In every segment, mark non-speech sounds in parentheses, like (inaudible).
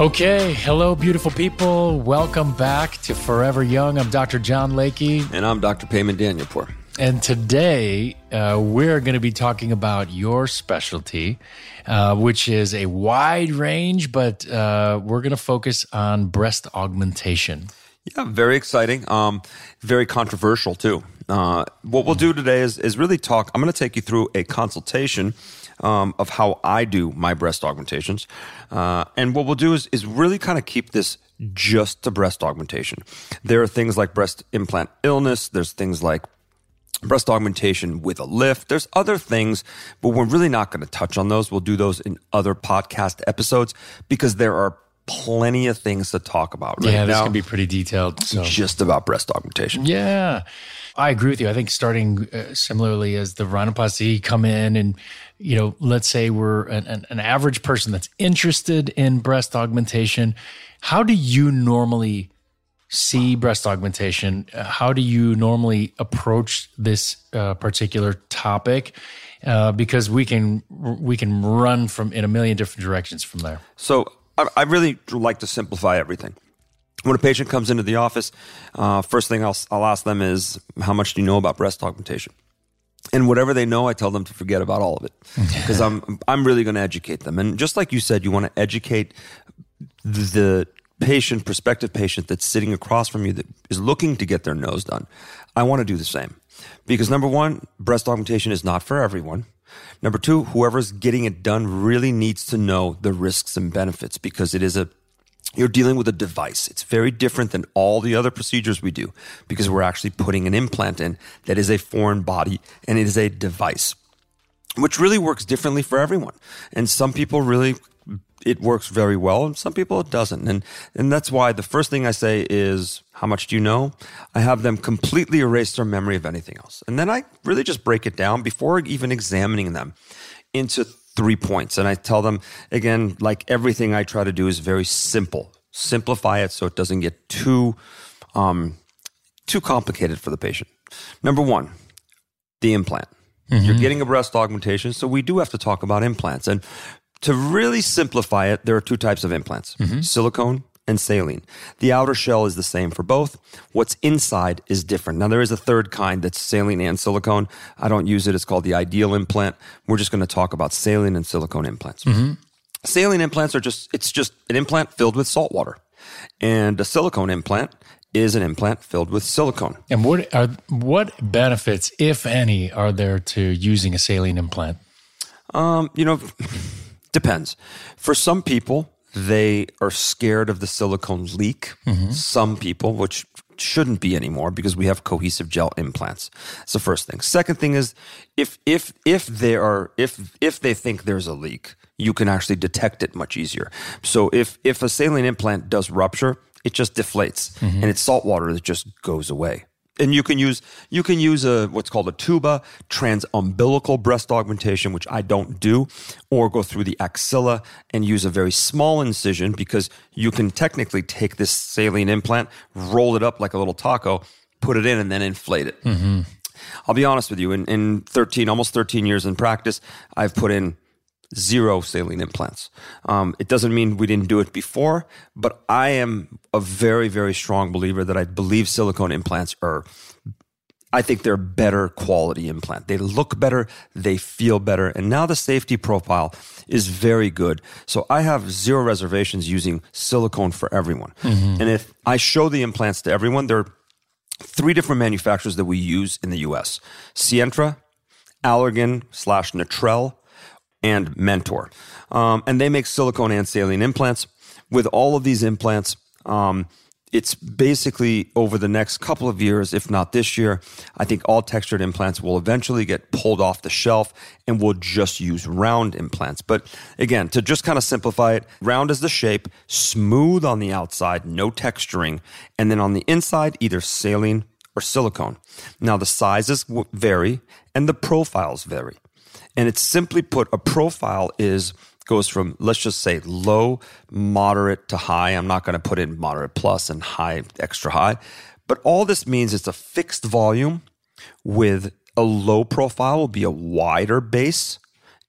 Okay, hello, beautiful people. Welcome back to Forever Young. I'm Dr. John Layke. And I'm Dr. Payman Danielpour. And today uh, we're going to be talking about your specialty, uh, which is a wide range, but uh, we're going to focus on breast augmentation. Yeah, very exciting. Um, very controversial too. Uh, what we'll do today is is really talk. I'm going to take you through a consultation um, of how I do my breast augmentations, uh, and what we'll do is is really kind of keep this just to breast augmentation. There are things like breast implant illness. There's things like breast augmentation with a lift. There's other things, but we're really not going to touch on those. We'll do those in other podcast episodes because there are plenty of things to talk about right yeah, this now. can be pretty detailed. So. just about breast augmentation. Yeah, I agree with you. I think starting uh, similarly as the rhinoplasty come in and, you know, let's say we're an, an, an average person that's interested in breast augmentation. How do you normally see breast augmentation? Uh, How do you normally approach this uh, particular topic? Uh, because we can we can run from in a million different directions from there. So I, I really like to simplify everything. When a patient comes into the office, uh, first thing I'll, I'll ask them is, "How much do you know about breast augmentation?" And whatever they know, I tell them to forget about all of it because I'm I'm really going to educate them. And just like you said, you want to educate the patient, prospective patient that's sitting across from you that is looking to get their nose done. I want to do the same because number one, breast augmentation is not for everyone. Number two, whoever's getting it done really needs to know the risks and benefits because it is a you're dealing with a device. It's very different than all the other procedures we do because we're actually putting an implant in that is a foreign body and it is a device, which really works differently for everyone. And some people really, it works very well and some people it doesn't. And, and that's why the first thing I say is, how much do you know? I have them completely erase their memory of anything else. And then I really just break it down before even examining them into three points. And I tell them, again, like everything I try to do is very simple. Simplify it so it doesn't get too, um, too complicated for the patient. Number one, the implant. You're getting a breast augmentation, so we do have to talk about implants. And to really simplify it, there are two types of implants silicone and saline. The outer shell is the same for both. What's inside is different. Now, there is a third kind that's saline and silicone. I don't use it. It's called the ideal implant. We're just going to talk about saline and silicone implants. Saline implants are just, it's just an implant filled with salt water. And a silicone implant is an implant filled with silicone. And what are what benefits, if any, are there to using a saline implant? Um, you know, (laughs) depends. For some people, they are scared of the silicone leak. Mm-hmm. Some people, which shouldn't be anymore because we have cohesive gel implants. That's the first thing. Second thing is if if if there are if if they think there's a leak, you can actually detect it much easier. So if if a saline implant does rupture, it just deflates mm-hmm. and it's salt water that just goes away. And you can use you can use a what's called a tuba transumbilical breast augmentation, which I don't do, or go through the axilla and use a very small incision because you can technically take this saline implant, roll it up like a little taco, put it in, and then inflate it. Mm-hmm. I'll be honest with you. In, in 13, almost 13 years in practice, I've put in zero saline implants. Um, it doesn't mean we didn't do it before, but I am a very, very strong believer that I believe silicone implants are I think they're better quality implant. They look better, they feel better, and now the safety profile is very good. So I have zero reservations using silicone for everyone. And if I show the implants to everyone, there are three different manufacturers that we use in the US Sientra, Allergan slash Natrelle, and Mentor. Um, and they make silicone and saline implants. With all of these implants, um, it's basically over the next couple of years, if not this year, I think all textured implants will eventually get pulled off the shelf and we'll just use round implants. But again, to just kind of simplify it, round is the shape, smooth on the outside, no texturing, and then on the inside, either saline or silicone. Now, the sizes vary and the profiles vary. And it's simply put, a profile is goes from let's just say low, moderate to high. I'm not going to put in moderate plus and high, extra high. But all this means is a fixed volume with a low profile will be a wider base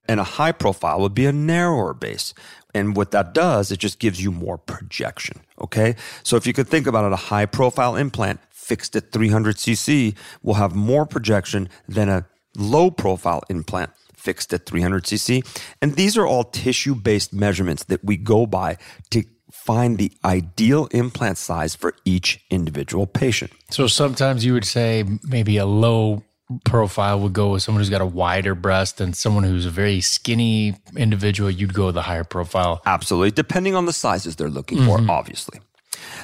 and a high profile would be a narrower base. And what that does, it just gives you more projection. Okay. So if you could think about it, a high profile implant fixed at 300 cc will have more projection than a low profile implant fixed at 300 cc. And these are all tissue based measurements that we go by to find the ideal implant size for each individual patient. So sometimes you would say maybe a low profile would go with someone who's got a wider breast and someone who's a very skinny individual, you'd go with a higher profile. Absolutely, depending on the sizes they're looking for, obviously.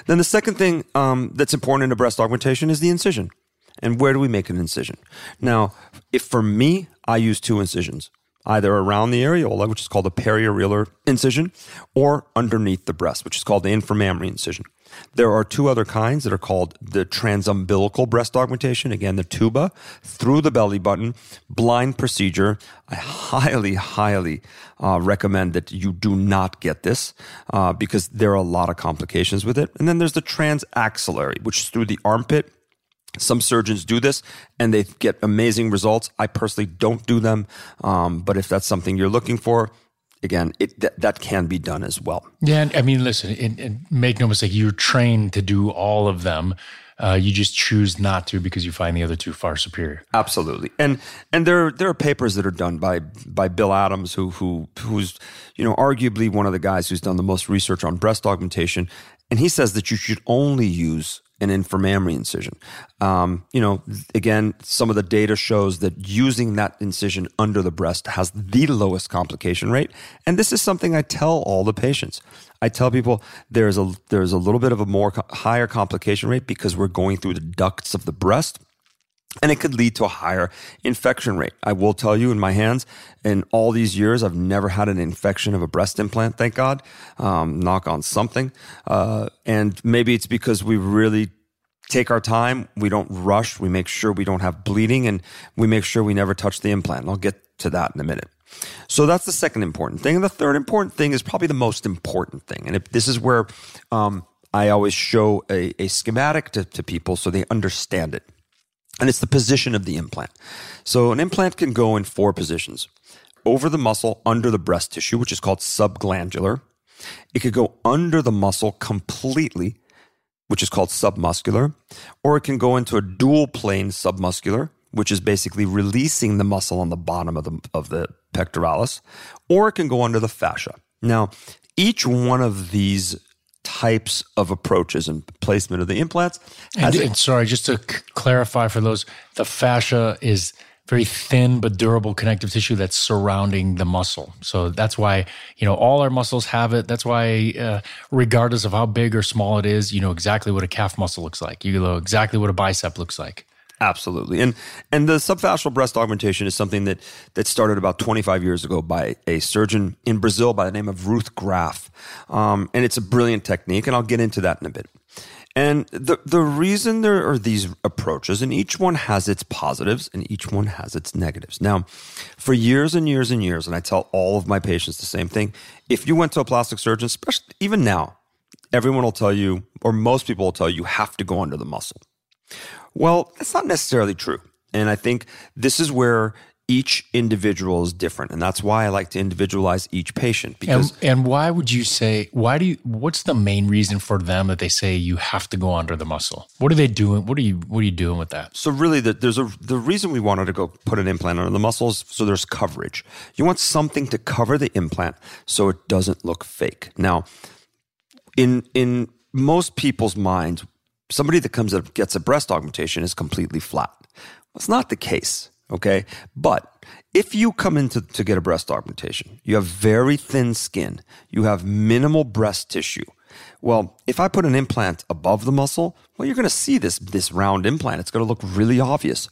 Then the second thing um, that's important in a breast augmentation is the incision. And where do we make an incision? Now, if for me, I use two incisions, either around the areola, which is called a periareolar incision, or underneath the breast, which is called the inframammary incision. There are two other kinds that are called the transumbilical breast augmentation. Again, the tuba through the belly button, blind procedure. I highly, highly uh, recommend that you do not get this uh, because there are a lot of complications with it. And then there's the transaxillary, which is through the armpit. Some surgeons do this and they get amazing results. I personally don't do them, um, but if that's something you're looking for, again, it th- that can be done as well. Yeah, and I mean, listen, and, and make no mistake, you're trained to do all of them. Uh, you just choose not to because you find the other two far superior. Absolutely, and and there there are papers that are done by by Bill Adams, who who who's you know arguably one of the guys who's done the most research on breast augmentation, and he says that you should only use an inframammary incision. Um, you know, again, some of the data shows that using that incision under the breast has the lowest complication rate, and this is something I tell all the patients. I tell people there's a there's a little bit of a more higher complication rate because we're going through the ducts of the breast and it could lead to a higher infection rate. I will tell you, in my hands, in all these years, I've never had an infection of a breast implant, thank God. Um, knock on something. Uh, and maybe it's because we really take our time. We don't rush. We make sure we don't have bleeding and we make sure we never touch the implant. And I'll get to that in a minute. So that's the second important thing. And the third important thing is probably the most important thing. And if, this is where um, I always show a, a schematic to, to people so they understand it and it's the position of the implant. So an implant can go in four positions over the muscle under the breast tissue, which is called subglandular. It could go under the muscle completely, which is called submuscular, or it can go into a dual plane submuscular, which is basically releasing the muscle on the bottom of the, of the pectoralis, or it can go under the fascia. Now, each one of these types of approaches and placement of the implants And, a- and sorry, just to c- clarify for those, the fascia is very thin but durable connective tissue that's surrounding the muscle. So that's why you know all our muscles have it. That's why, uh, regardless of how big or small it is, you know exactly what a calf muscle looks like. You know exactly what a bicep looks like. Absolutely. And and the subfascial breast augmentation is something that that started about 25 years ago by a surgeon in Brazil by the name of Ruth Graf. Um, and it's a brilliant technique, and I'll get into that in a bit. And the the reason there are these approaches, and each one has its positives and each one has its negatives. Now, for years and years and years, and I tell all of my patients the same thing. If you went to a plastic surgeon, especially even now, everyone will tell you, or most people will tell you, you have to go under the muscle. Well, that's not necessarily true. And I think this is where each individual is different. And that's why I like to individualize each patient because and, and why would you say why do you what's the main reason for them that they say you have to go under the muscle? What are they doing? What are you what are you doing with that? So really the, there's a the reason we wanted to go put an implant under the muscles so there's coverage. You want something to cover the implant so it doesn't look fake. Now, in in most people's minds, somebody that comes up gets a breast augmentation is completely flat. That's not the case, okay? But if you come in to, to get a breast augmentation, you have very thin skin, you have minimal breast tissue. Well, if I put an implant above the muscle, well, you're going to see this this round implant. It's going to look really obvious.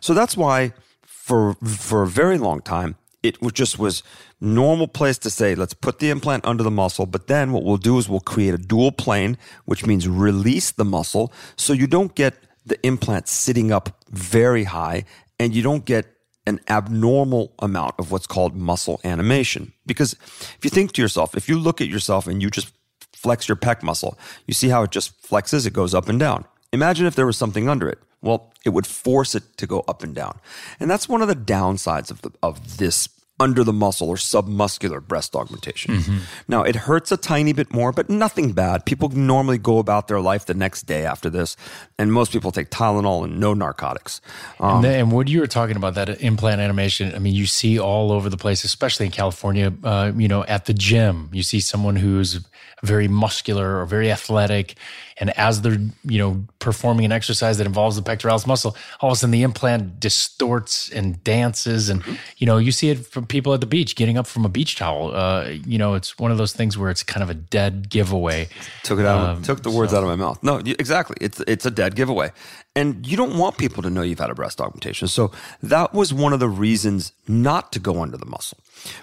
So that's why for for a very long time it just was normal place to say let's put the implant under the muscle but then what we'll do is we'll create a dual plane which means release the muscle so you don't get the implant sitting up very high and you don't get an abnormal amount of what's called muscle animation. Because if you think to yourself if you look at yourself and you just flex your pec muscle you see how it just flexes it goes up and down. Imagine if there was something under it well, it would force it to go up and down. And that's one of the downsides of the of this under the muscle or submuscular breast augmentation. Mm-hmm. Now, it hurts a tiny bit more, but nothing bad. People normally go about their life the next day after this, and most people take Tylenol and no narcotics. Um, and, then, and what you were talking about, that implant animation, I mean, you see all over the place, especially in California, uh, you know, at the gym, you see someone who's very muscular or very athletic and as they're, you know, performing an exercise that involves the pectoralis muscle, all of a sudden the implant distorts and dances. And, mm-hmm. you know, you see it from people at the beach getting up from a beach towel. Uh, you know, it's one of those things where it's kind of a dead giveaway. Took it out, um, took the words so. out of my mouth. No, exactly. It's, it's a dead giveaway. And you don't want people to know you've had a breast augmentation. So that was one of the reasons not to go under the muscle.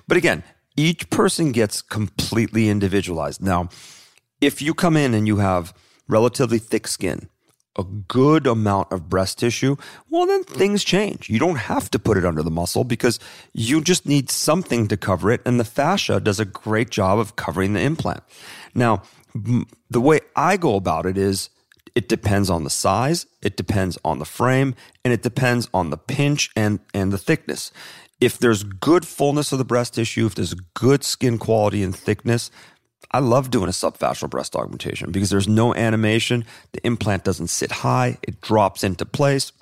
But again, each person gets completely individualized. Now, if you come in and you have relatively thick skin, a good amount of breast tissue, well, then things change. You don't have to put it under the muscle because you just need something to cover it. And the fascia does a great job of covering the implant. Now, the way I go about it is it depends on the size, it depends on the frame, and it depends on the pinch and, and the thickness. If there's good fullness of the breast tissue, if there's good skin quality and thickness, I love doing a subfascial breast augmentation because there's no animation. The implant doesn't sit high, it drops into place,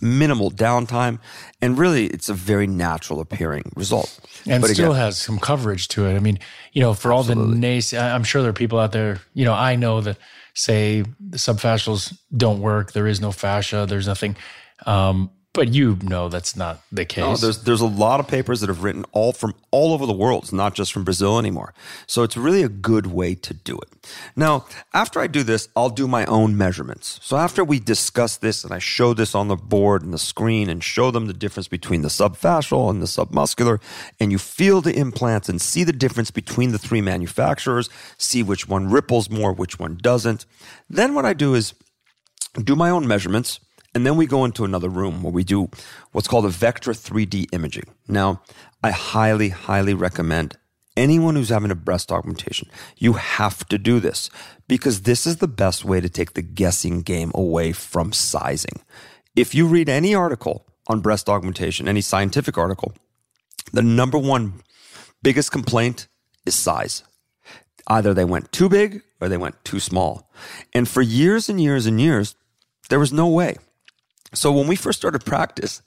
minimal downtime, and really it's a very natural appearing result. And but still again, has some coverage to it. I mean, you know, for all absolutely. the nays, I'm sure there are people out there, you know, I know that say the subfascials don't work, there is no fascia, there's nothing. Um, but you know that's not the case. No, there's there's a lot of papers that have written all from all over the world. It's not just from Brazil anymore. So it's really a good way to do it. Now, after I do this, I'll do my own measurements. So after we discuss this and I show this on the board and the screen and show them the difference between the subfascial and the submuscular, and you feel the implants and see the difference between the three manufacturers, see which one ripples more, which one doesn't. Then what I do is do my own measurements and then we go into another room where we do what's called a Vectra 3D imaging. Now, I highly, highly recommend anyone who's having a breast augmentation, you have to do this because this is the best way to take the guessing game away from sizing. If you read any article on breast augmentation, any scientific article, the number one biggest complaint is size. Either they went too big or they went too small. And for years and years and years, there was no way so when we first started practice,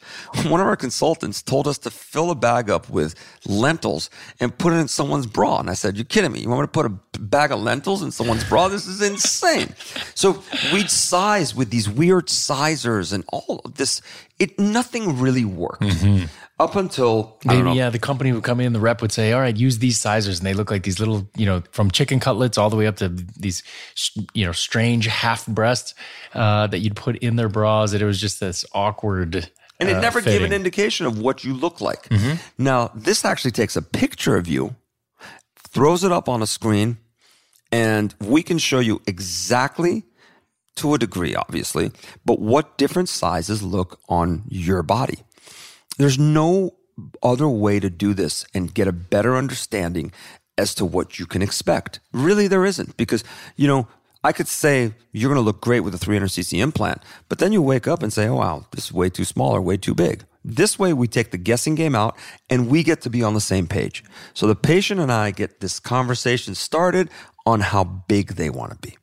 one of our consultants told us to fill a bag up with lentils and put it in someone's bra. And I said, "You're kidding me? You want me to put a bag of lentils in someone's bra? This is insane." So we'd size with these weird sizers and all of this. It nothing really worked. Mm-hmm up until Maybe, yeah, the company would come in, the rep would say, "All right, use these sizers," and they look like these little, you know, from chicken cutlets all the way up to these, you know, strange half breasts uh, that you'd put in their bras. That it was just this awkward. And it uh, never fitting. gave an indication of what you look like. Mm-hmm. Now, this actually takes a picture of you, throws it up on a screen, and we can show you exactly to a degree, obviously, but what different sizes look on your body. There's no other way to do this and get a better understanding as to what you can expect. Really, there isn't because, you know, I could say you're going to look great with a 300cc implant, but then you wake up and say, oh, wow, this is way too small or way too big. This way, we take the guessing game out and we get to be on the same page. So the patient and I get this conversation started on how big they want to be.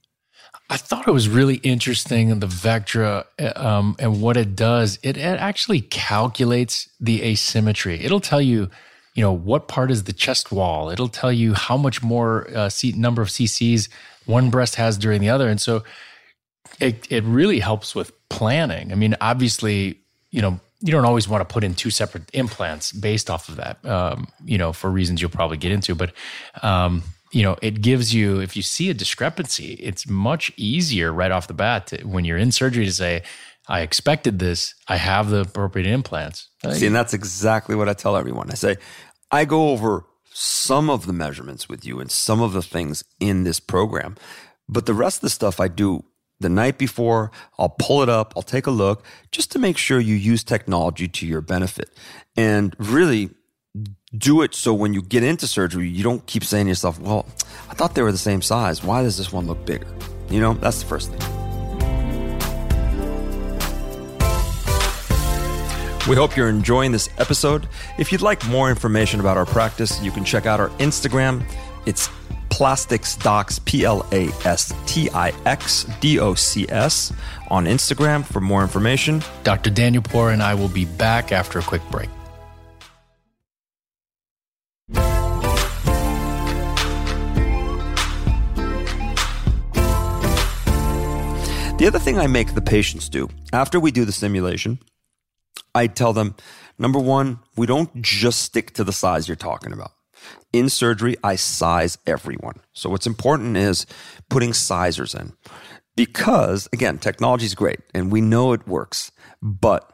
I thought it was really interesting in the Vectra um, and what it does. It, it actually calculates the asymmetry. It'll tell you, you know, what part is the chest wall. It'll tell you how much more uh, seat number of CCs one breast has during the other, and so it it really helps with planning. I mean, obviously, you know, you don't always want to put in two separate implants based off of that, um, you know, for reasons you'll probably get into. But, um, you know, it gives you, if you see a discrepancy, it's much easier right off the bat to, when you're in surgery to say, I expected this. I have the appropriate implants. See, and that's exactly what I tell everyone. I say, I go over some of the measurements with you and some of the things in this program, but the rest of the stuff I do the night before. I'll pull it up, I'll take a look just to make sure you use technology to your benefit and really do it so when you get into surgery, you don't keep saying to yourself, well, I thought they were the same size. Why does this one look bigger? You know, that's the first thing. We hope you're enjoying this episode. If you'd like more information about our practice, you can check out our Instagram. It's Plastix Docs, P L A S T I X D O C S, on Instagram for more information. Dr. Danielpour and I will be back after a quick break. The other thing I make the patients do after we do the simulation, I tell them number one, we don't just stick to the size you're talking about. In surgery, I size everyone. So what's important is putting sizers in. Because again, technology is great and we know it works, but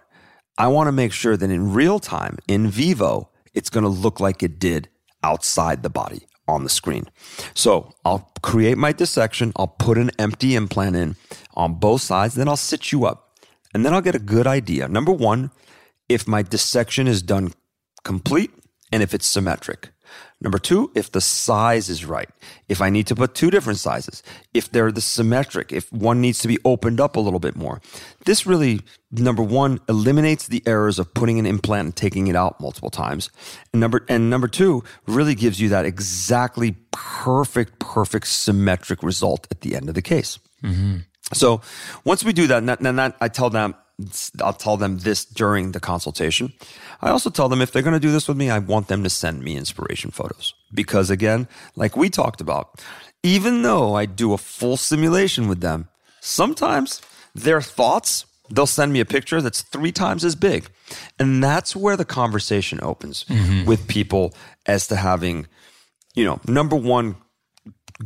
I want to make sure that in real time, in vivo, it's going to look like it did outside the body on the screen. So I'll create my dissection, I'll put an empty implant in on both sides, then I'll sit you up. And then I'll get a good idea. Number one, if my dissection is done complete and if it's symmetric. Number two, if the size is right. If I need to put two different sizes, if they're the symmetric, if one needs to be opened up a little bit more. This really, number one, eliminates the errors of putting an implant and taking it out multiple times. And number, and number two, really gives you that exactly perfect, perfect symmetric result at the end of the case. Mm-hmm. So once we do that, and that, I tell them, I'll tell them this during the consultation. I also tell them if they're going to do this with me, I want them to send me inspiration photos. Because again, like we talked about, even though I do a full simulation with them, sometimes their thoughts, they'll send me a picture that's three times as big. And that's where the conversation opens mm-hmm. with people as to having, you know, number one,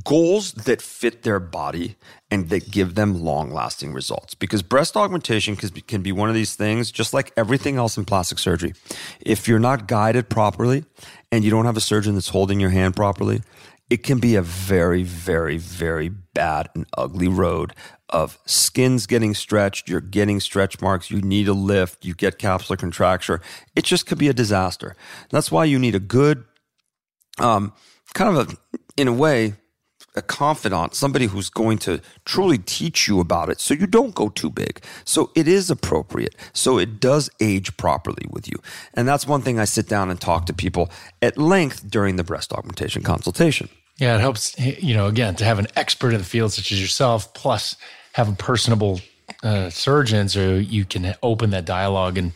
goals that fit their body and that give them long lasting results. Because breast augmentation can be one of these things, just like everything else in plastic surgery. If you're not guided properly and you don't have a surgeon that's holding your hand properly, it can be a very, very, very bad and ugly road of skins getting stretched, you're getting stretch marks, you need a lift, you get capsular contracture. It just could be a disaster. That's why you need a good, um, kind of a, in a way, a confidant, somebody who's going to truly teach you about it so you don't go too big. So it is appropriate. So it does age properly with you. And that's one thing I sit down and talk to people at length during the breast augmentation consultation. Yeah, it helps, you know, again, to have an expert in the field such as yourself, plus have a personable uh, surgeon so you can open that dialogue and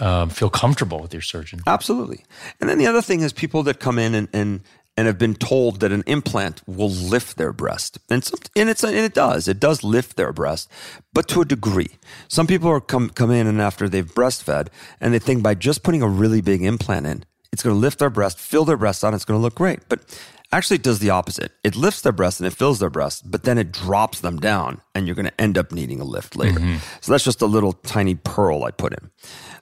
um, feel comfortable with your surgeon. Absolutely. And then the other thing is people that come in and, and and have been told that an implant will lift their breast. And, some, and, it's, and it does. It does lift their breast, but to a degree. Some people are come, come in and after they've breastfed and they think by just putting a really big implant in, it's going to lift their breast, fill their breast out, it's going to look great. But actually it does the opposite. It lifts their breast and it fills their breast, but then it drops them down and you're going to end up needing a lift later. Mm-hmm. So that's just a little tiny pearl I put in.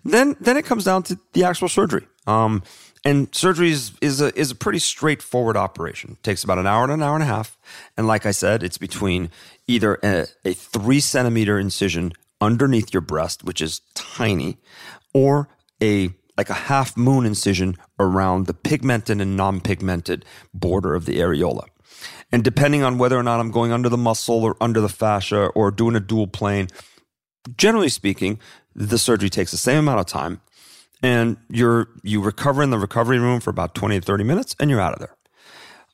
Then, then it comes down to the actual surgery. Um, and surgery is, is, a, is a pretty straightforward operation. It takes about an hour and an hour and a half. And like I said, it's between either a, a three centimeter incision underneath your breast, which is tiny, or a like a half moon incision around the pigmented and non-pigmented border of the areola. And depending on whether or not I'm going under the muscle or under the fascia or doing a dual plane, generally speaking, the surgery takes the same amount of time and you're you recover in the recovery room for about 20 to 30 minutes and you're out of there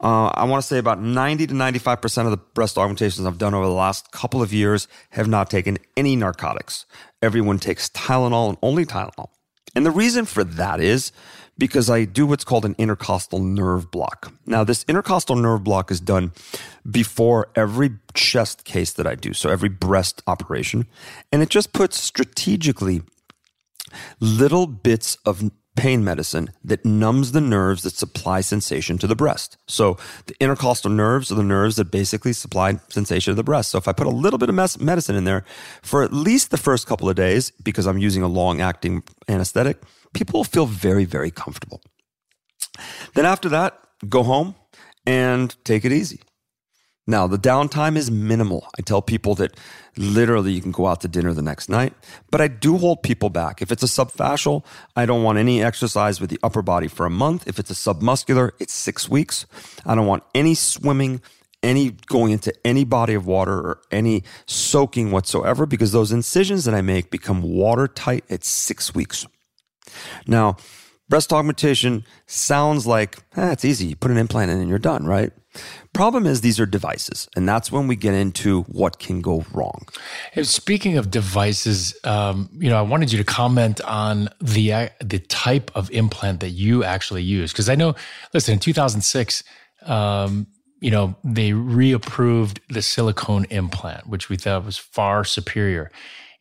uh, i want to say about 90 to 95% of the breast augmentations i've done over the last couple of years have not taken any narcotics everyone takes tylenol and only tylenol and the reason for that is because I do what's called an intercostal nerve block. Now, this intercostal nerve block is done before every chest case that I do, so every breast operation. And it just puts strategically little bits of pain medicine that numbs the nerves that supply sensation to the breast. So the intercostal nerves are the nerves that basically supply sensation to the breast. So if I put a little bit of medicine in there for at least the first couple of days, because I'm using a long acting anesthetic, people will feel very, very comfortable. Then after that, go home and take it easy. Now, the downtime is minimal. I tell people that literally you can go out to dinner the next night, but I do hold people back. If it's a subfascial, I don't want any exercise with the upper body for a month. If it's a submuscular, it's six weeks. I don't want any swimming, any going into any body of water or any soaking whatsoever because those incisions that I make become watertight at six weeks. Now, breast augmentation sounds like eh, it's easy. You put an implant in and you're done, right? Problem is, these are devices, and that's when we get into what can go wrong. Speaking of devices, um, you know, I wanted you to comment on the uh, the type of implant that you actually use, because I know, listen, in 2006, um, you know, they reapproved the silicone implant, which we thought was far superior,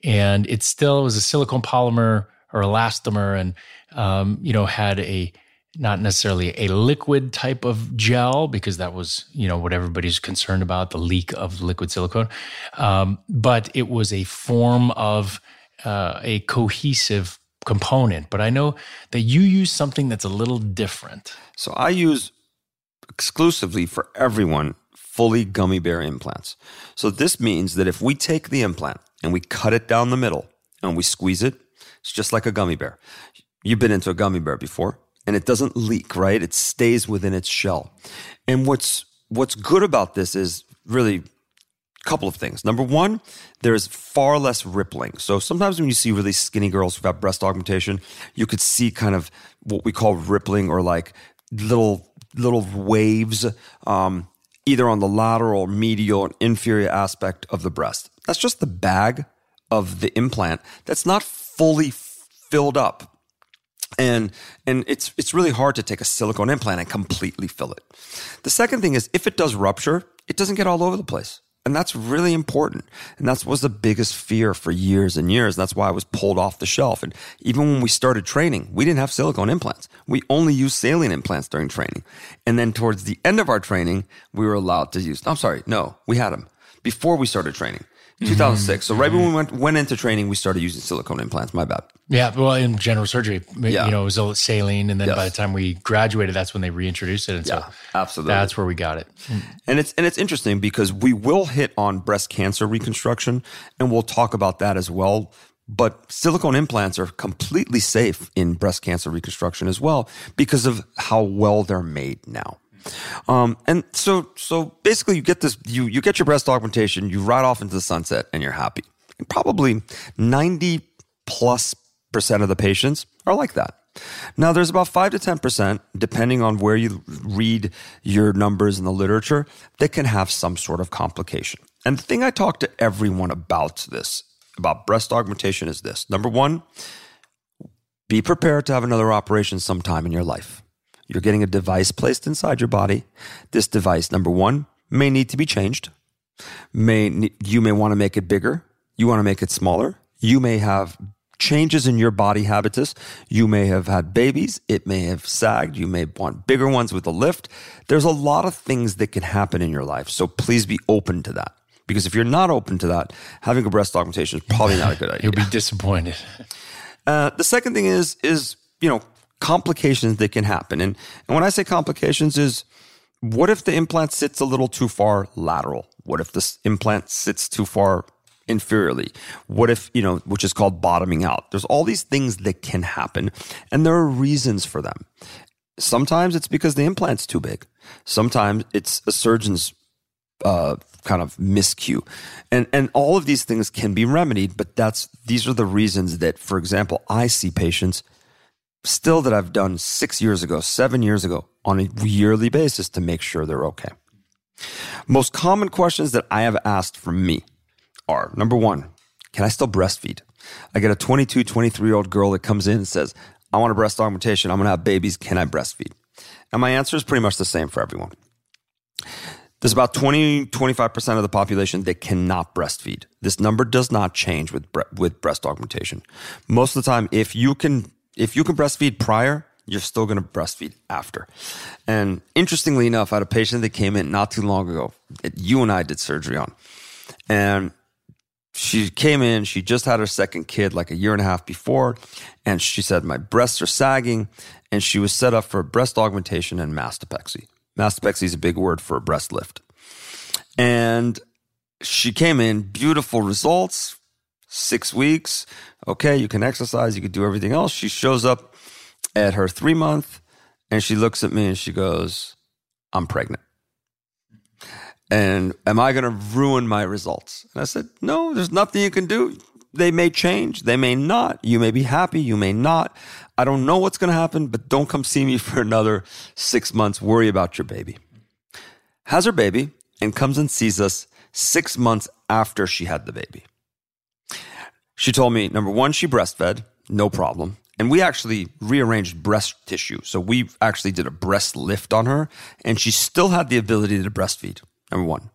and it still was a silicone polymer or elastomer and, um, you know, had a, not necessarily a liquid type of gel because that was you know what everybody's concerned about the leak of liquid silicone. Um, but it was a form of uh, a cohesive component. But i know that you use something that's a little different. So i use exclusively for everyone fully gummy bear implants. So this means that if we take the implant and we cut it down the middle and we squeeze it it's just like a gummy bear. You've been into a gummy bear before, and it doesn't leak, right? It stays within its shell. And what's what's good about this is really a couple of things. Number one, there's far less rippling. So sometimes when you see really skinny girls who've got breast augmentation, you could see kind of what we call rippling or like little little waves, um, either on the lateral, medial, and inferior aspect of the breast. That's just the bag of the implant. That's not fully filled up. And and it's it's really hard to take a silicone implant and completely fill it. The second thing is if it does rupture, it doesn't get all over the place. And that's really important. And that was the biggest fear for years and years. And That's why I was pulled off the shelf. And even when we started training, we didn't have silicone implants. We only used saline implants during training. And then towards the end of our training, we were allowed to use, I'm sorry, no, we had them before we started training. 2006. So right when we mm-hmm. went went into training, we started using silicone implants. My bad. Yeah, well, in general surgery, yeah. you know, it was saline, and then yes. by the time we graduated, that's when they reintroduced it. And yeah, so absolutely, that's where we got it. Mm. And it's and it's interesting because we will hit on breast cancer reconstruction, and we'll talk about that as well. But silicone implants are completely safe in breast cancer reconstruction as well because of how well they're made now. Um, and so, so basically, you get this, you you get your breast augmentation, you ride off into the sunset, and you're happy. And probably ninety plus percent of the patients are like that. Now, there's about five to ten percent, depending on where you read your numbers in the literature, that can have some sort of complication. And the thing I talk to everyone about this, about breast augmentation, is this: number one, be prepared to have another operation sometime in your life. You're getting a device placed inside your body. This device, number one, may need to be changed. May you may want to make it bigger. You want to make it smaller. You may have changes in your body habitus. You may have had babies. It may have sagged. You may want bigger ones with a lift. There's a lot of things that can happen in your life. So please be open to that. Because if you're not open to that, having a breast augmentation is probably not a good idea. (laughs) You'll be disappointed. Uh, the second thing is is you know complications that can happen. And, and when I say complications is what if the implant sits a little too far lateral? What if this implant sits too far inferiorly? What if, you know, which is called bottoming out? There's all these things that can happen and there are reasons for them. Sometimes it's because the implant's too big. Sometimes it's a surgeon's uh, kind of miscue, and and all of these things can be remedied. But that's these are the reasons that, for example, I see patients still that I've done six years ago, seven years ago on a yearly basis to make sure they're okay. Most common questions that I have asked from me are number one, can I still breastfeed? I get a 22, 23 year old girl that comes in and says, I want a breast augmentation. I'm going to have babies. Can I breastfeed? And my answer is pretty much the same for everyone. There's about 20, 25% of the population that cannot breastfeed. This number does not change with, with breast augmentation. Most of the time, if you can, if you can breastfeed prior, you're still going to breastfeed after. And interestingly enough, I had a patient that came in not too long ago that you and I did surgery on. And she came in, she just had her second kid like a year and a half before. And she said, My breasts are sagging. And she was set up for breast augmentation and mastopexy. Mastopexy is a big word for a breast lift. And she came in, beautiful results, six weeks. Okay, you can exercise, you can do everything else. She shows up at her three month and she looks at me and she goes, I'm pregnant. And am I going to ruin my results? And I said, No, there's nothing you can do. They may change, they may not. You may be happy, you may not. I don't know what's going to happen, but don't come see me (laughs) for another six months. Worry about your baby. Has her baby and comes and sees us six months after she had the baby. She told me, number one, she breastfed, no problem. And we actually rearranged breast tissue. So we actually did a breast lift on her, and she still had the ability to breastfeed. Number one.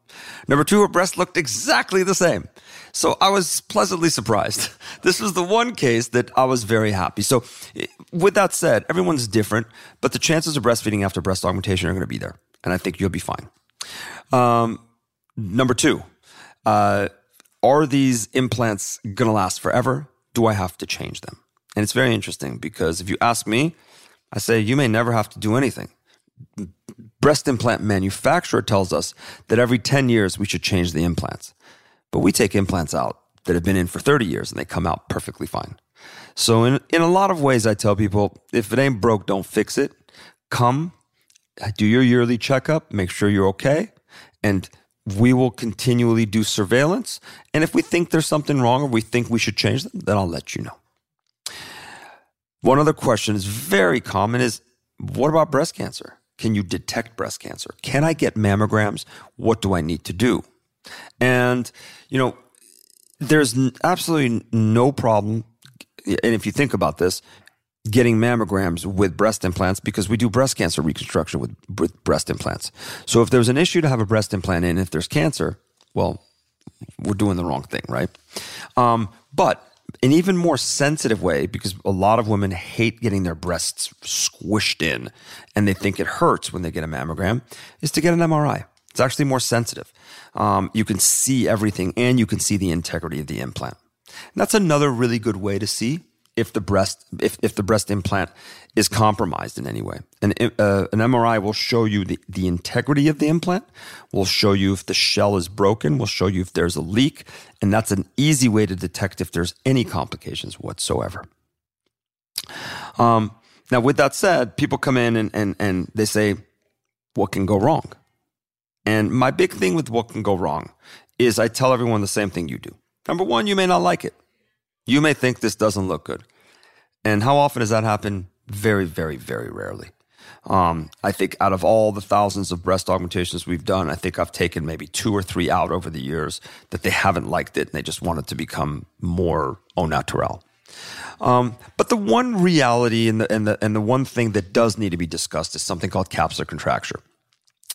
Number two, her breast looked exactly the same. So I was pleasantly surprised. (laughs) This was the one case that I was very happy. So, with that said, everyone's different, but the chances of breastfeeding after breast augmentation are going to be there. And I think you'll be fine. Um, number two, uh, are these implants going to last forever? Do I have to change them? And it's very interesting because if you ask me, I say you may never have to do anything breast implant manufacturer tells us that every 10 years we should change the implants. But we take implants out that have been in for 30 years and they come out perfectly fine. So, in, in a lot of ways, I tell people if it ain't broke, don't fix it. Come, do your yearly checkup, make sure you're okay, and we will continually do surveillance. And if we think there's something wrong or we think we should change them, then I'll let you know. One other question is very common is what about breast cancer? Can you detect breast cancer? Can I get mammograms? What do I need to do? And, you know, there's absolutely no problem. And if you think about this, getting mammograms with breast implants because we do breast cancer reconstruction with, with breast implants. So if there's an issue to have a breast implant in, if there's cancer, well, we're doing the wrong thing, right? Um, but an even more sensitive way because a lot of women hate getting their breasts squished in and they think it hurts when they get a mammogram is to get an MRI. It's actually more sensitive. Um, you can see everything and you can see the integrity of the implant. And that's another really good way to see if the breast if, if the breast implant is compromised in any way. An, uh, an MRI will show you the, the integrity of the implant, will show you if the shell is broken, will show you if there's a leak, and that's an easy way to detect if there's any complications whatsoever. Um, now, with that said, people come in and, and, and they say, What can go wrong? And my big thing with what can go wrong is I tell everyone the same thing you do. Number one, you may not like it. You may think this doesn't look good. And how often does that happen? Very, very, very rarely. Um, I think out of all the thousands of breast augmentations we've done, I think I've taken maybe two or three out over the years that they haven't liked it and they just want it to become more au naturel. Um, but the one reality and the, and, the, and the one thing that does need to be discussed is something called capsular contracture.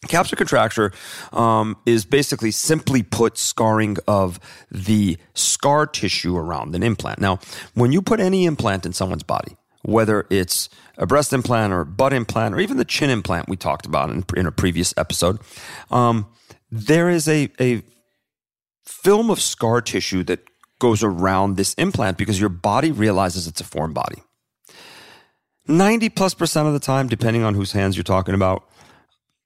Capsular contracture um, is basically simply put scarring of the scar tissue around an implant. Now, when you put any implant in someone's body, whether it's a breast implant or butt implant or even the chin implant we talked about in, in a previous episode, um, there is a, a film of scar tissue that goes around this implant because your body realizes it's a foreign body. 90 plus percent of the time, depending on whose hands you're talking about,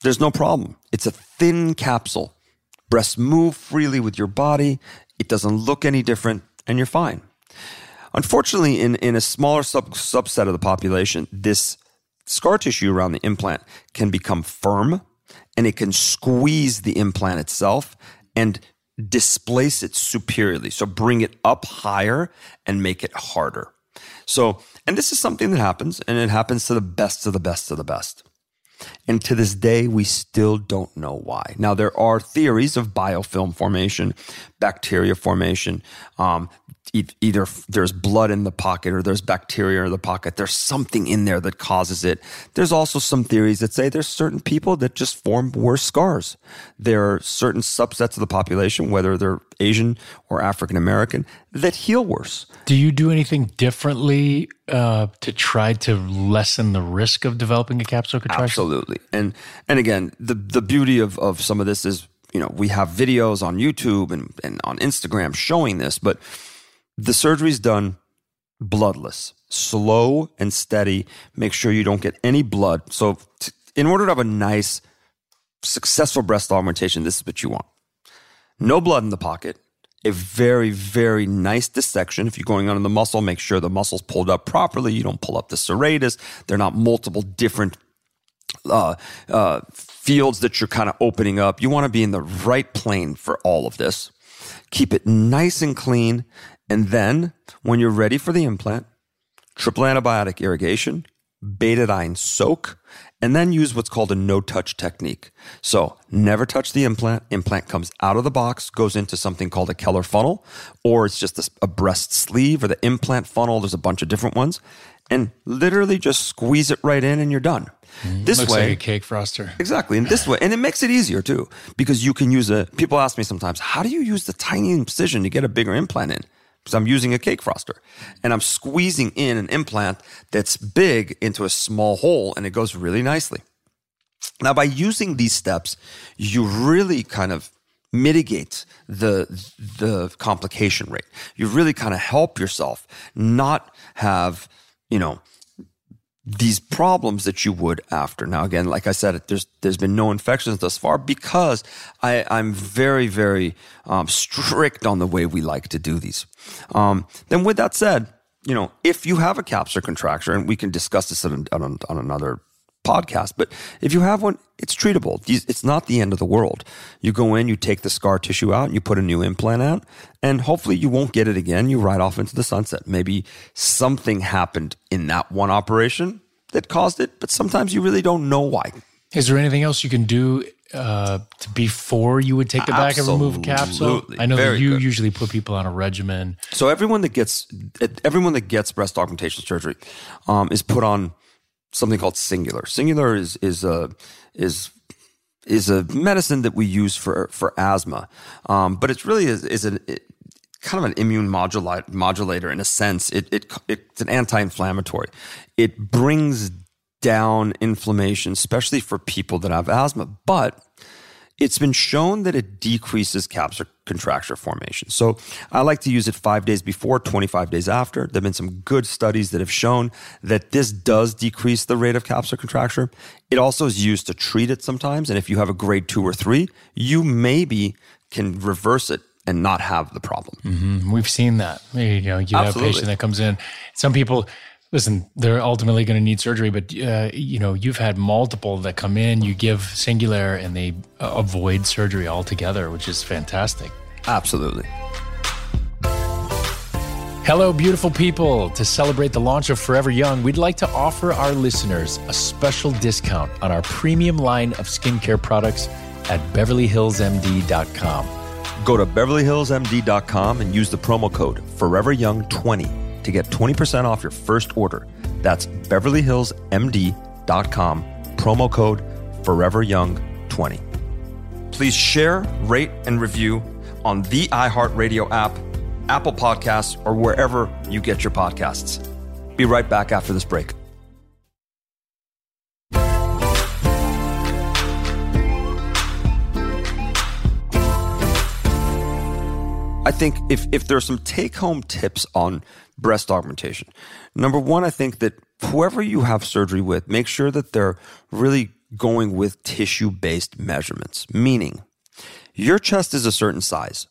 there's no problem. It's a thin capsule. Breasts move freely with your body. It doesn't look any different, and you're fine. Unfortunately, in, in a smaller sub, subset of the population, this scar tissue around the implant can become firm and it can squeeze the implant itself and displace it superiorly. So bring it up higher and make it harder. So And this is something that happens, and it happens to the best of the best of the best. And to this day, we still don't know why. Now, there are theories of biofilm formation, bacteria formation. Um, either there's blood in the pocket or there's bacteria in the pocket. There's something in there that causes it. There's also some theories that say there's certain people that just form worse scars. There are certain subsets of the population, whether they're Asian or African American, that heal worse. Do you do anything differently uh, to try to lessen the risk of developing a capsular contracture? Absolutely. And and again, the the beauty of of some of this is, you know, we have videos on YouTube and, and on Instagram showing this, but the surgery's done bloodless, slow and steady. Make sure you don't get any blood. So t- in order to have a nice, successful breast augmentation, this is what you want. No blood in the pocket, a very, very nice dissection. If you're going under the muscle, make sure the muscle's pulled up properly. You don't pull up the serratus. They're not multiple different uh, uh, fields that you're kind of opening up. You want to be in the right plane for all of this. Keep it nice and clean. And then when you're ready for the implant, triple antibiotic irrigation, betadine soak, and then use what's called a no touch technique. So never touch the implant. Implant comes out of the box, goes into something called a Keller funnel, or it's just a, a breast sleeve or the implant funnel. There's a bunch of different ones. And literally just squeeze it right in and you're done. Mm-hmm. This Looks way, like a cake froster. Exactly. And this way, and it makes it easier too, because you can use a, people ask me sometimes, how do you use the tiny incision to get a bigger implant in? Because I'm using a cake froster and I'm squeezing in an implant that's big into a small hole and it goes really nicely. Now, by using these steps, you really kind of mitigate the the complication rate. You really kind of help yourself not have, you know, these problems that you would after. Now, again, like I said, there's there's been no infections thus far because I, I'm very very um, strict on the way we like to do these. Um, then, with that said, you know, if you have a capsular contracture, and we can discuss this on, on, on another podcast, but if you have one, it's treatable. It's not the end of the world. You go in, you take the scar tissue out, and you put a new implant out, and hopefully you won't get it again. You ride off into the sunset. Maybe something happened in that one operation that caused it, but sometimes you really don't know why. Is there anything else you can do uh, before you would take it back and remove capsule? I know that you good. usually put people on a regimen. So everyone that gets everyone that gets breast augmentation surgery um, is put on something called Singulair. Singulair is is a is is a medicine that we use for for asthma, um, but it's really is, is an it, kind of an immune modulate, modulator in a sense. It, it it's an anti-inflammatory. It brings down inflammation, especially for people that have asthma, but it's been shown that it decreases capsular contracture formation. So I like to use it five days before, 25 days after. There have been some good studies that have shown that this does decrease the rate of capsular contracture. It also is used to treat it sometimes. And if you have a grade two or three, you maybe can reverse it and not have the problem. Mm-hmm. We've seen that. You know, you have a patient that comes in. Some people, listen, they're ultimately going to need surgery, but uh, you know, you've had multiple that come in. You give Singulair, and they uh, avoid surgery altogether, which is fantastic. Absolutely. Hello, beautiful people. To celebrate the launch of Forever Young, we'd like to offer our listeners a special discount on our premium line of skincare products at BeverlyHillsMD.com. Go to BeverlyHillsMD.com and use the promo code ForeverYoung20 to get 20% off your first order. That's BeverlyHillsMD.com, promo code ForeverYoung20. Please share, rate, and review on the iHeartRadio app, Apple Podcasts, or wherever you get your podcasts. Be right back after this break. I think if if are some take home tips on breast augmentation, number one, I think that whoever you have surgery with, make sure that they're really going with tissue based measurements, meaning your chest is a certain size.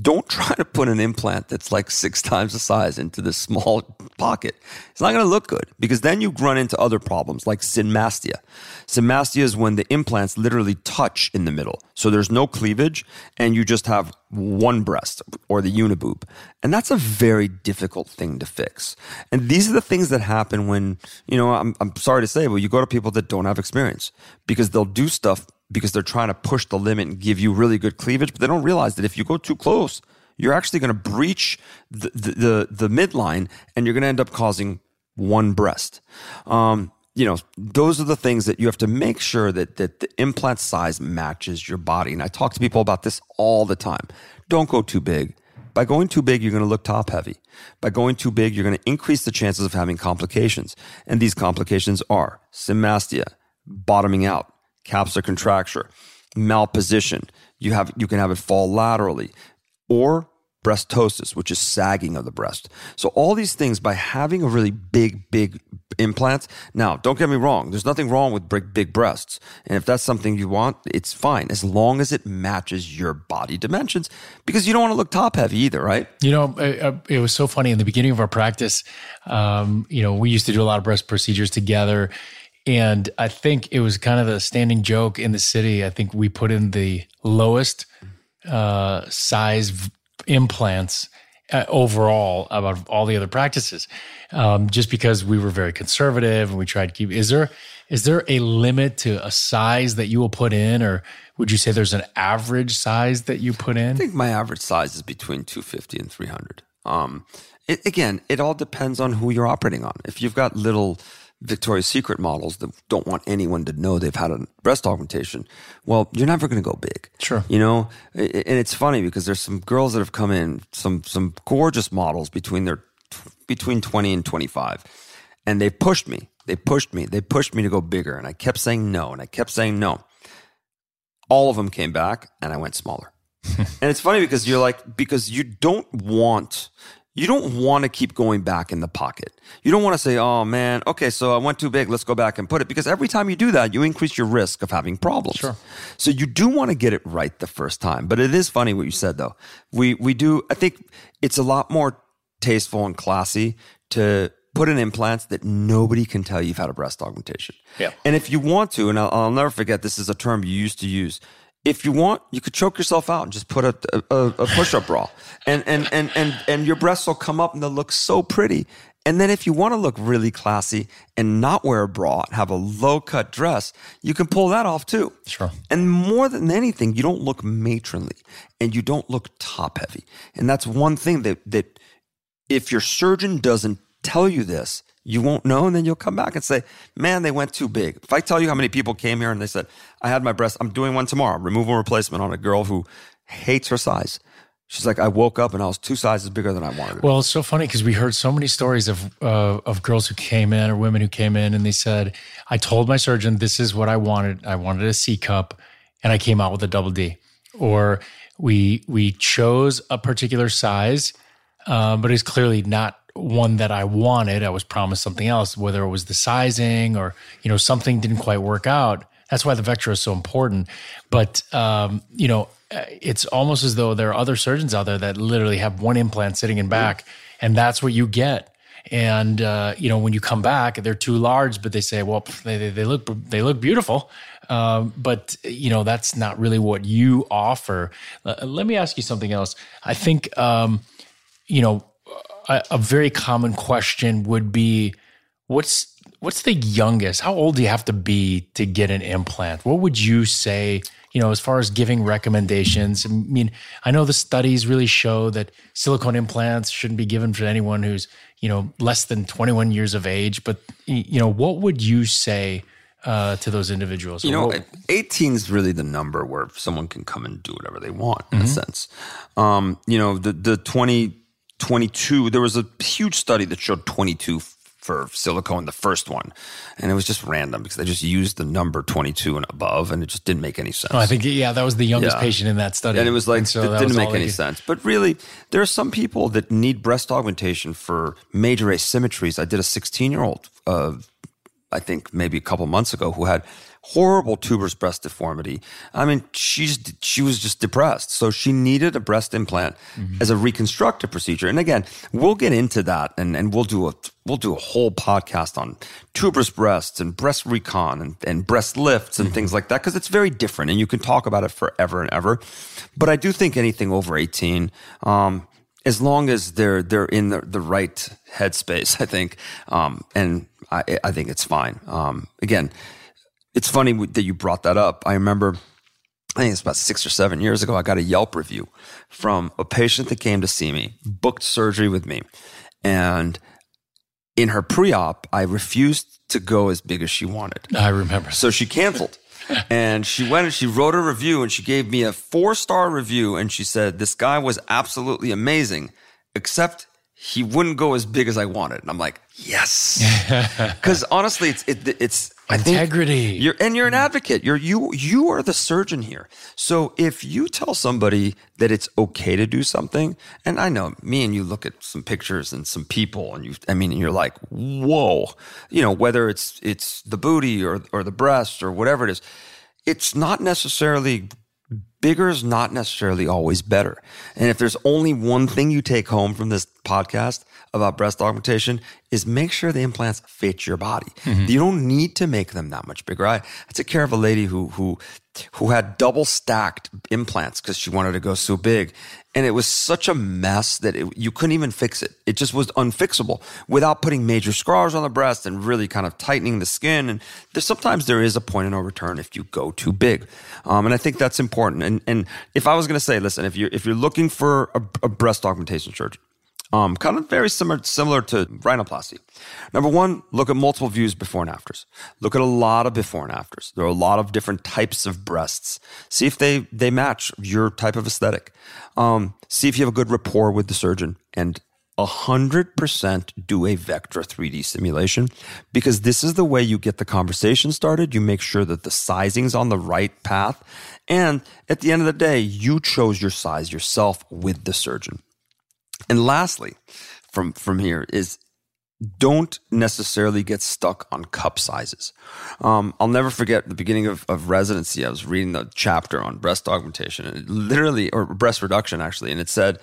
Don't try to put an implant that's like six (laughs) times the size into this small pocket. It's not going to look good because then you run into other problems like symastia. Symastia is when the implants literally touch in the middle. So there's no cleavage and you just have one breast or the uniboob. And that's a very difficult thing to fix. And these are the things that happen when, you know, I'm, I'm sorry to say, but you go to people that don't have experience because they'll do stuff because they're trying to push the limit and give you really good cleavage, but they don't realize that if you go too close, you're actually going to breach the, the, the, the midline and you're going to end up causing one breast. Um, you know, those are the things that you have to make sure that, that the implant size matches your body. And I talk to people about this all the time. Don't go too big. By going too big, you're going to look top heavy. By going too big, you're going to increase the chances of having complications. And these complications are symastia, bottoming out, capsular contracture, malposition. You have you can have it fall laterally, or breast ptosis, which is sagging of the breast. So all these things by having a really big, big implant. Now, don't get me wrong. There's nothing wrong with big, big breasts, and if that's something you want, it's fine as long as it matches your body dimensions. Because you don't want to look top heavy either, right? You know, it, it was so funny in the beginning of our practice. Um, you know, we used to do a lot of breast procedures together. And I think it was kind of a standing joke in the city. I think we put in the lowest uh, size implants uh, overall about all the other practices, um, just because we were very conservative and we tried to keep. Is there is there a limit to a size that you will put in, or would you say there's an average size that you put in? I think my average size is between 250 and 300. Um, it, again, it all depends on who you're operating on. If you've got little Victoria's Secret models that don't want anyone to know they've had a breast augmentation, well, you're never going to go big. Sure. You know, and it's funny because there's some girls that have come in, some some gorgeous models between their between 20 and 25, and they pushed me. They pushed me. They pushed me to go bigger, and I kept saying no, and I kept saying no. All of them came back, and I went smaller. (laughs) and it's funny because you're like because you don't want you don't want to keep going back in the pocket. You don't want to say, oh man, okay, so I went too big, let's go back and put it. Because every time you do that, you increase your risk of having problems. Sure. So you do want to get it right the first time. But it is funny what you said though. We we do I think it's a lot more tasteful and classy to put in implants that nobody can tell you've had a breast augmentation. Yeah. And if you want to, and I'll, I'll never forget, this is a term you used to use if you want, you could choke yourself out and just put a, a, a push-up bra, and and and and and your breasts will come up and they'll look so pretty. And then if you want to look really classy and not wear a bra, have a low-cut dress, you can pull that off too. Sure. And more than anything, you don't look matronly and you don't look top-heavy. And that's one thing that that if your surgeon doesn't tell you this, you won't know, and then you'll come back and say, "Man, they went too big." If I tell you how many people came here and they said, "I had my breast, I'm doing one tomorrow, removal replacement on a girl who hates her size." She's like, "I woke up and I was two sizes bigger than I wanted." Well, it's so funny because we heard so many stories of uh, of girls who came in or women who came in and they said, "I told my surgeon this is what I wanted. I wanted a C cup, and I came out with a double D." Or we we chose a particular size, uh, but it's clearly not one that I wanted. I was promised something else, whether it was the sizing or you know something didn't quite work out. That's why the Vectra is so important. But um, you know, it's almost as though there are other surgeons out there that literally have one implant sitting in back, and that's what you get. And uh, you know, when you come back, they're too large, but they say, well, they, they look they look beautiful. Um, but you know, that's not really what you offer. Uh, let me ask you something else. I think um, you know a, a very common question would be what's what's the youngest? How old do you have to be to get an implant? What would you say, you know, as far as giving recommendations? I mean, I know the studies really show that silicone implants shouldn't be given for anyone who's, you know, less than 21 years of age, but you know, what would you say uh, to those individuals? You know, 18 is really the number where someone can come and do whatever they want in mm-hmm. a sense. Um, you know, the the 20 22. There was a huge study that showed 22 for silicone, the first one, and it was just random because they just used the number 22 and above, and it just didn't make any sense. Oh, I think yeah, that was the youngest yeah. patient in that study, and it was like so it didn't make any sense. But really, there are some people that need breast augmentation for major asymmetries. I did a 16 year old uh, I think maybe a couple months ago, who had horrible tuberous breast deformity. I mean, she's she was just depressed, so she needed a breast implant mm-hmm. as a reconstructive procedure. And again, we'll get into that, and and we'll do a we'll do a whole podcast on tuberous breasts and breast recon and, and breast lifts and mm-hmm. things like that because it's very different, and you can talk about it forever and ever. But I do think anything over eighteen. Um, as long as they're they're in the, the right headspace, (laughs) I think, um, and I, I think it's fine. Um, again, it's funny that you brought that up. I remember, I think it's about six or seven years ago, I got a Yelp review from a patient that came to see me, booked surgery with me. And in her pre op, I refused to go as big as she wanted. I remember. So she canceled. (laughs) and she went and she wrote a review and she gave me a four star review. And she said, This guy was absolutely amazing, except he wouldn't go as big as I wanted. And I'm like, Yes. (laughs) Because honestly, it's, it, it's, integrity. You're and you're an mm. advocate. You're you you are the surgeon here. So if you tell somebody that it's okay to do something, and I know me and you look at some pictures and some people, and you I mean you're like, whoa, you know whether it's it's the booty or or the breast or whatever it is, it's not necessarily bigger is not necessarily always better. And if there's only one thing you take home from this podcast about breast augmentation is make sure the implants fit your body. Mm-hmm. You don't need to make them that much bigger. I, I took care of a lady who who who had double stacked implants because she wanted to go so big. And it was such a mess that it, you couldn't even fix it. It just was unfixable without putting major scars on the breast and really kind of tightening the skin. And there's, sometimes there is a point of no return if you go too big. Um, and I think that's important. And, and if I was going to say, listen, if you're, if you're looking for a, a breast augmentation surgery, um, kind of very similar, similar to rhinoplasty. Number one, look at multiple views before and afters. Look at a lot of before and afters. There are a lot of different types of breasts. See if they, they match your type of aesthetic. Um, see if you have a good rapport with the surgeon and 100% do a Vectra 3D simulation because this is the way you get the conversation started. You make sure that the sizing's on the right path. And at the end of the day, you chose your size yourself with the surgeon. And lastly, from from here is don't necessarily get stuck on cup sizes. Um, I'll never forget the beginning of, of residency. I was reading the chapter on breast augmentation, and literally, or breast reduction actually, and it said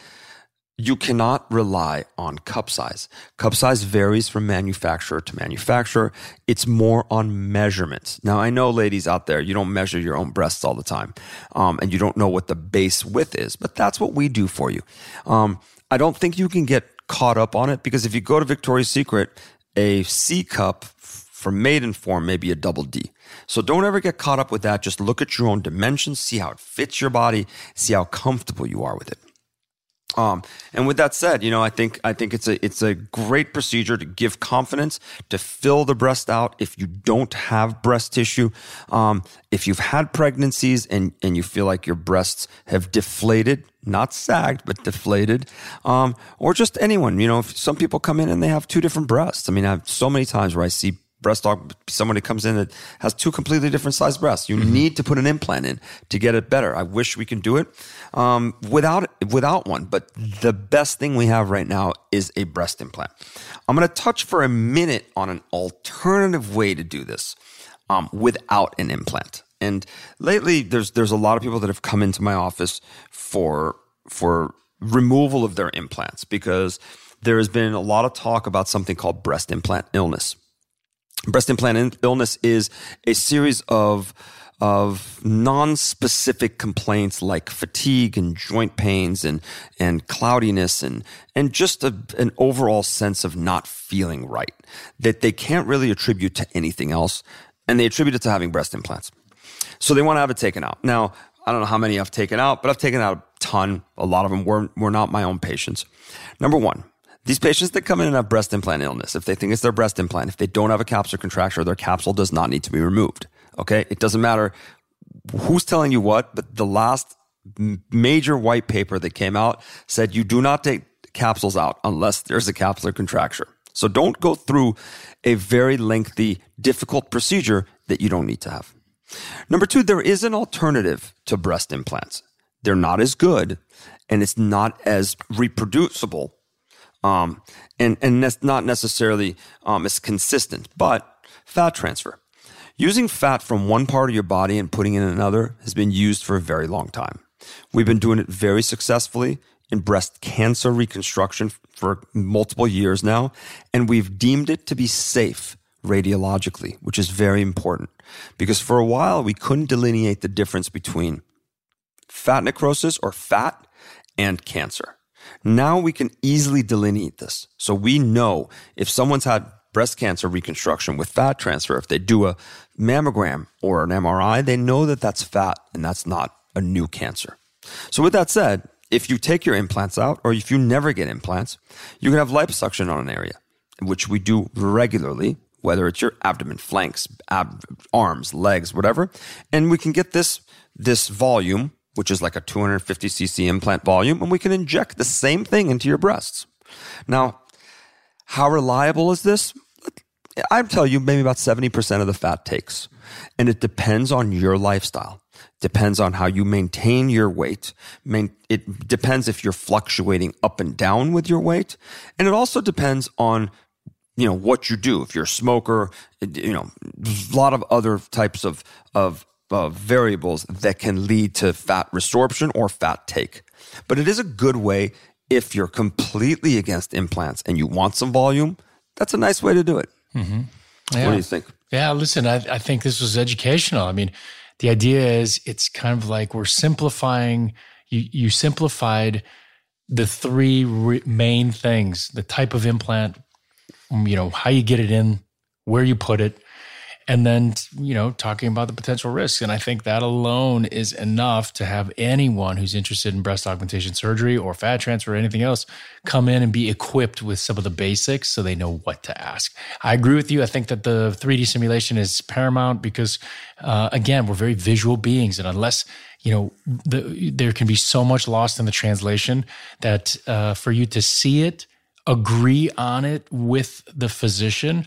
you cannot rely on cup size. Cup size varies from manufacturer to manufacturer. It's more on measurements. Now, I know ladies out there, you don't measure your own breasts all the time, um, and you don't know what the base width is, but that's what we do for you. Um, I don't think you can get caught up on it because if you go to Victoria's Secret, a C cup for Maidenform may be a double D. So don't ever get caught up with that. Just look at your own dimensions, see how it fits your body, see how comfortable you are with it. Um, and with that said, you know, I think I think it's a it's a great procedure to give confidence to fill the breast out if you don't have breast tissue. Um, if you've had pregnancies and and you feel like your breasts have deflated, not sagged but deflated, um, or just anyone, you know, some people come in and they have two different breasts. I mean, I have so many times where I see breast dog, somebody comes in that has two completely different sized breasts. You mm-hmm. need to put an implant in to get it better. I wish we can do it um, without without one, but the best thing we have right now is a breast implant. I'm going to touch for a minute on an alternative way to do this um, without an implant. And lately, there's there's a lot of people that have come into my office for for removal of their implants because there has been a lot of talk about something called breast implant illness. Breast implant illness is a series of of non-specific complaints like fatigue and joint pains and and cloudiness and and just a, an overall sense of not feeling right that they can't really attribute to anything else and they attribute it to having breast implants. So they want to have it taken out. Now, I don't know how many I've taken out, but I've taken out a ton. A lot of them were were not my own patients. Number 1, these patients that come in and have breast implant illness, if they think it's their breast implant, if they don't have a capsular contracture, their capsule does not need to be removed. Okay. It doesn't matter who's telling you what, but the last major white paper that came out said you do not take capsules out unless there's a capsular contracture. So don't go through a very lengthy, difficult procedure that you don't need to have. Number two, there is an alternative to breast implants. They're not as good and it's not as reproducible um, and and not necessarily um, as consistent. But fat transfer. Using fat from one part of your body and putting it in another has been used for a very long time. We've been doing it very successfully in breast cancer reconstruction for multiple years now, and we've deemed it to be safe radiologically, which is very important because for a while we couldn't delineate the difference between fat necrosis or fat and cancer. Now we can easily delineate this. So we know if someone's had breast cancer reconstruction with fat transfer, if they do a mammogram or an MRI, they know that that's fat and that's not a new cancer. So, with that said, if you take your implants out or if you never get implants, you can have liposuction on an area, which we do regularly, whether it's your abdomen, flanks, ab- arms, legs, whatever. And we can get this, this volume, which is like a 250 cc implant volume, and we can inject the same thing into your breasts. Now, how reliable is this? I'd tell you maybe about 70% of the fat takes. And it depends on your lifestyle. Depends on how you maintain your weight. It depends if you're fluctuating up and down with your weight. And it also depends on, you know, what you do. If you're a smoker, you know, a lot of other types of, of, of variables that can lead to fat resorption or fat take. But it is a good way if you're completely against implants and you want some volume. That's a nice way to do it. Mm-hmm. Yeah. What do you think? Yeah, listen, I, I think this was educational. I mean, the idea is it's kind of like we're simplifying, you, you simplified the three re- main things the type of implant, you know, how you get it in, where you put it, and then you know talking about the potential risks and i think that alone is enough to have anyone who's interested in breast augmentation surgery or fat transfer or anything else come in and be equipped with some of the basics so they know what to ask. I agree with you. I think that the 3d simulation is paramount because uh, again we're very visual beings. And unless you know the, there can be so much lost in the translation that uh, for you to see it agree on it with the physician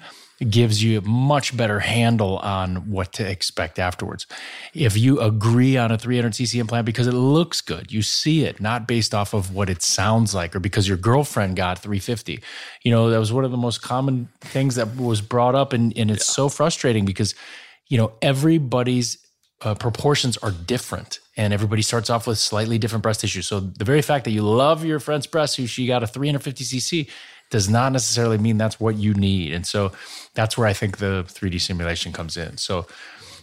gives you a much better handle on what to expect afterwards. If you agree on a 300cc implant because it looks good, you see it, not based off of what it sounds like or because your girlfriend got 350. You know, that was one of the most common things that was brought up. And, and it's yeah. so frustrating because, you know, everybody's uh, proportions are different and everybody starts off with slightly different breast tissue. So the very fact that you love your friend's breast who she got a 350cc does not necessarily mean that's what you need. And so that's where I think the 3D simulation comes in. So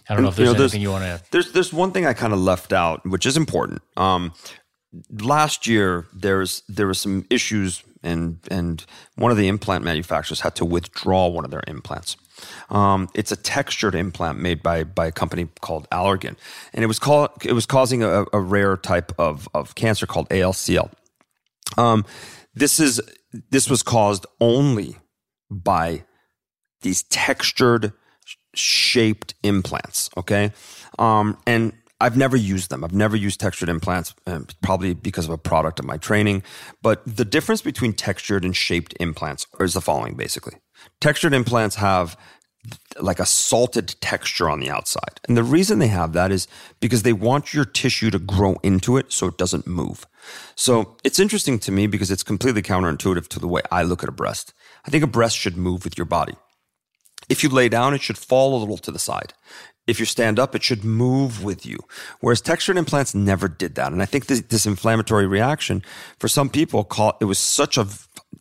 I don't know if there's, you know, anything you want to add. There's there's one thing I kind of left out, which is important. Um, last year there's there was some issues and and one of the implant manufacturers had to withdraw one of their implants. Um, it's a textured implant made by by a company called Allergan, and it was called it was causing a, a rare type of of cancer called ALCL. Um, this is this was caused only by these textured shaped implants. Okay. Um, and I've never used them. I've never used textured implants, um, probably because of a product of my training. But the difference between textured and shaped implants is the following basically. Textured implants have like a salted texture on the outside. And the reason they have that is because they want your tissue to grow into it so it doesn't move. So it's interesting to me because it's completely counterintuitive to the way I look at a breast. I think a breast should move with your body. If you lay down, it should fall a little to the side. If you stand up, it should move with you. Whereas textured implants never did that. And I think this, this inflammatory reaction for some people, call, it was such a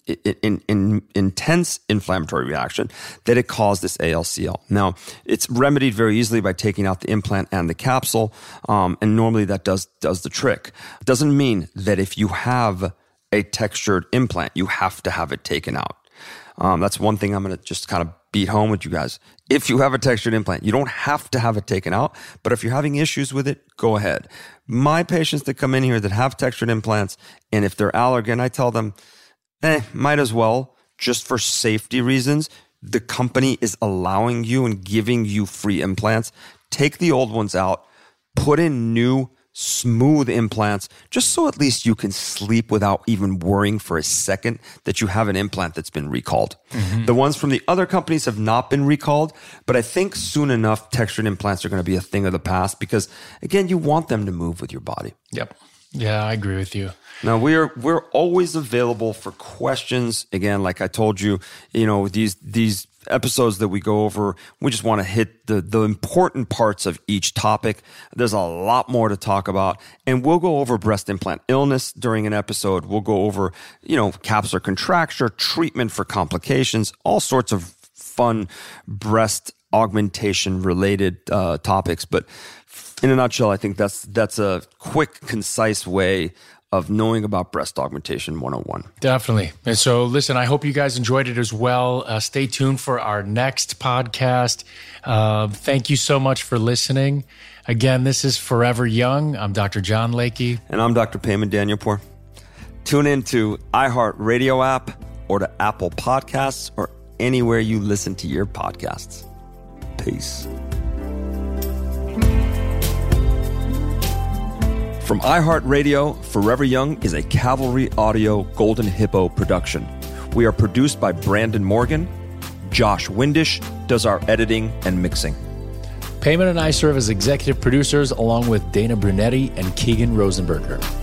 in, in, intense inflammatory reaction that it caused this ALCL. Now, it's remedied very easily by taking out the implant and the capsule, um, and normally that does does the trick. Doesn't mean that if you have a textured implant, you have to have it taken out. Um, that's one thing I'm going to just kind of beat home with you guys. If you have a textured implant, you don't have to have it taken out, but if you're having issues with it, go ahead. My patients that come in here that have textured implants, and if they're Allergan, I tell them eh, might as well, just for safety reasons. The company is allowing you and giving you free implants. Take the old ones out, put in new smooth implants, just so at least you can sleep without even worrying for a second that you have an implant that's been recalled. Mm-hmm. The ones from the other companies have not been recalled, but I think soon enough, textured implants are going to be a thing of the past because, again, you want them to move with your body. Yep. Yeah, I agree with you. Now we're we're always available for questions. Again, like I told you, you know these these episodes that we go over, we just want to hit the the important parts of each topic. There's a lot more to talk about, and we'll go over breast implant illness during an episode. We'll go over you know capsular contracture, treatment for complications, all sorts of fun breast augmentation related uh, topics. But in a nutshell, I think that's that's a quick, concise way of knowing about breast augmentation 101. Definitely. And so, listen, I hope you guys enjoyed it as well. Uh, stay tuned for our next podcast. Uh, thank you so much for listening. Again, this is Forever Young. I'm Dr. John Layke. And I'm Dr. Payman Danielpour. Tune in to iHeartRadio app or to Apple Podcasts or anywhere you listen to your podcasts. Peace. From iHeartRadio, Forever Young is a Cavalry Audio Golden Hippo production. We are produced by Brandon Morgan. Josh Windish does our editing and mixing. Payman and I serve as executive producers along with Dana Brunetti and Keegan Rosenberger.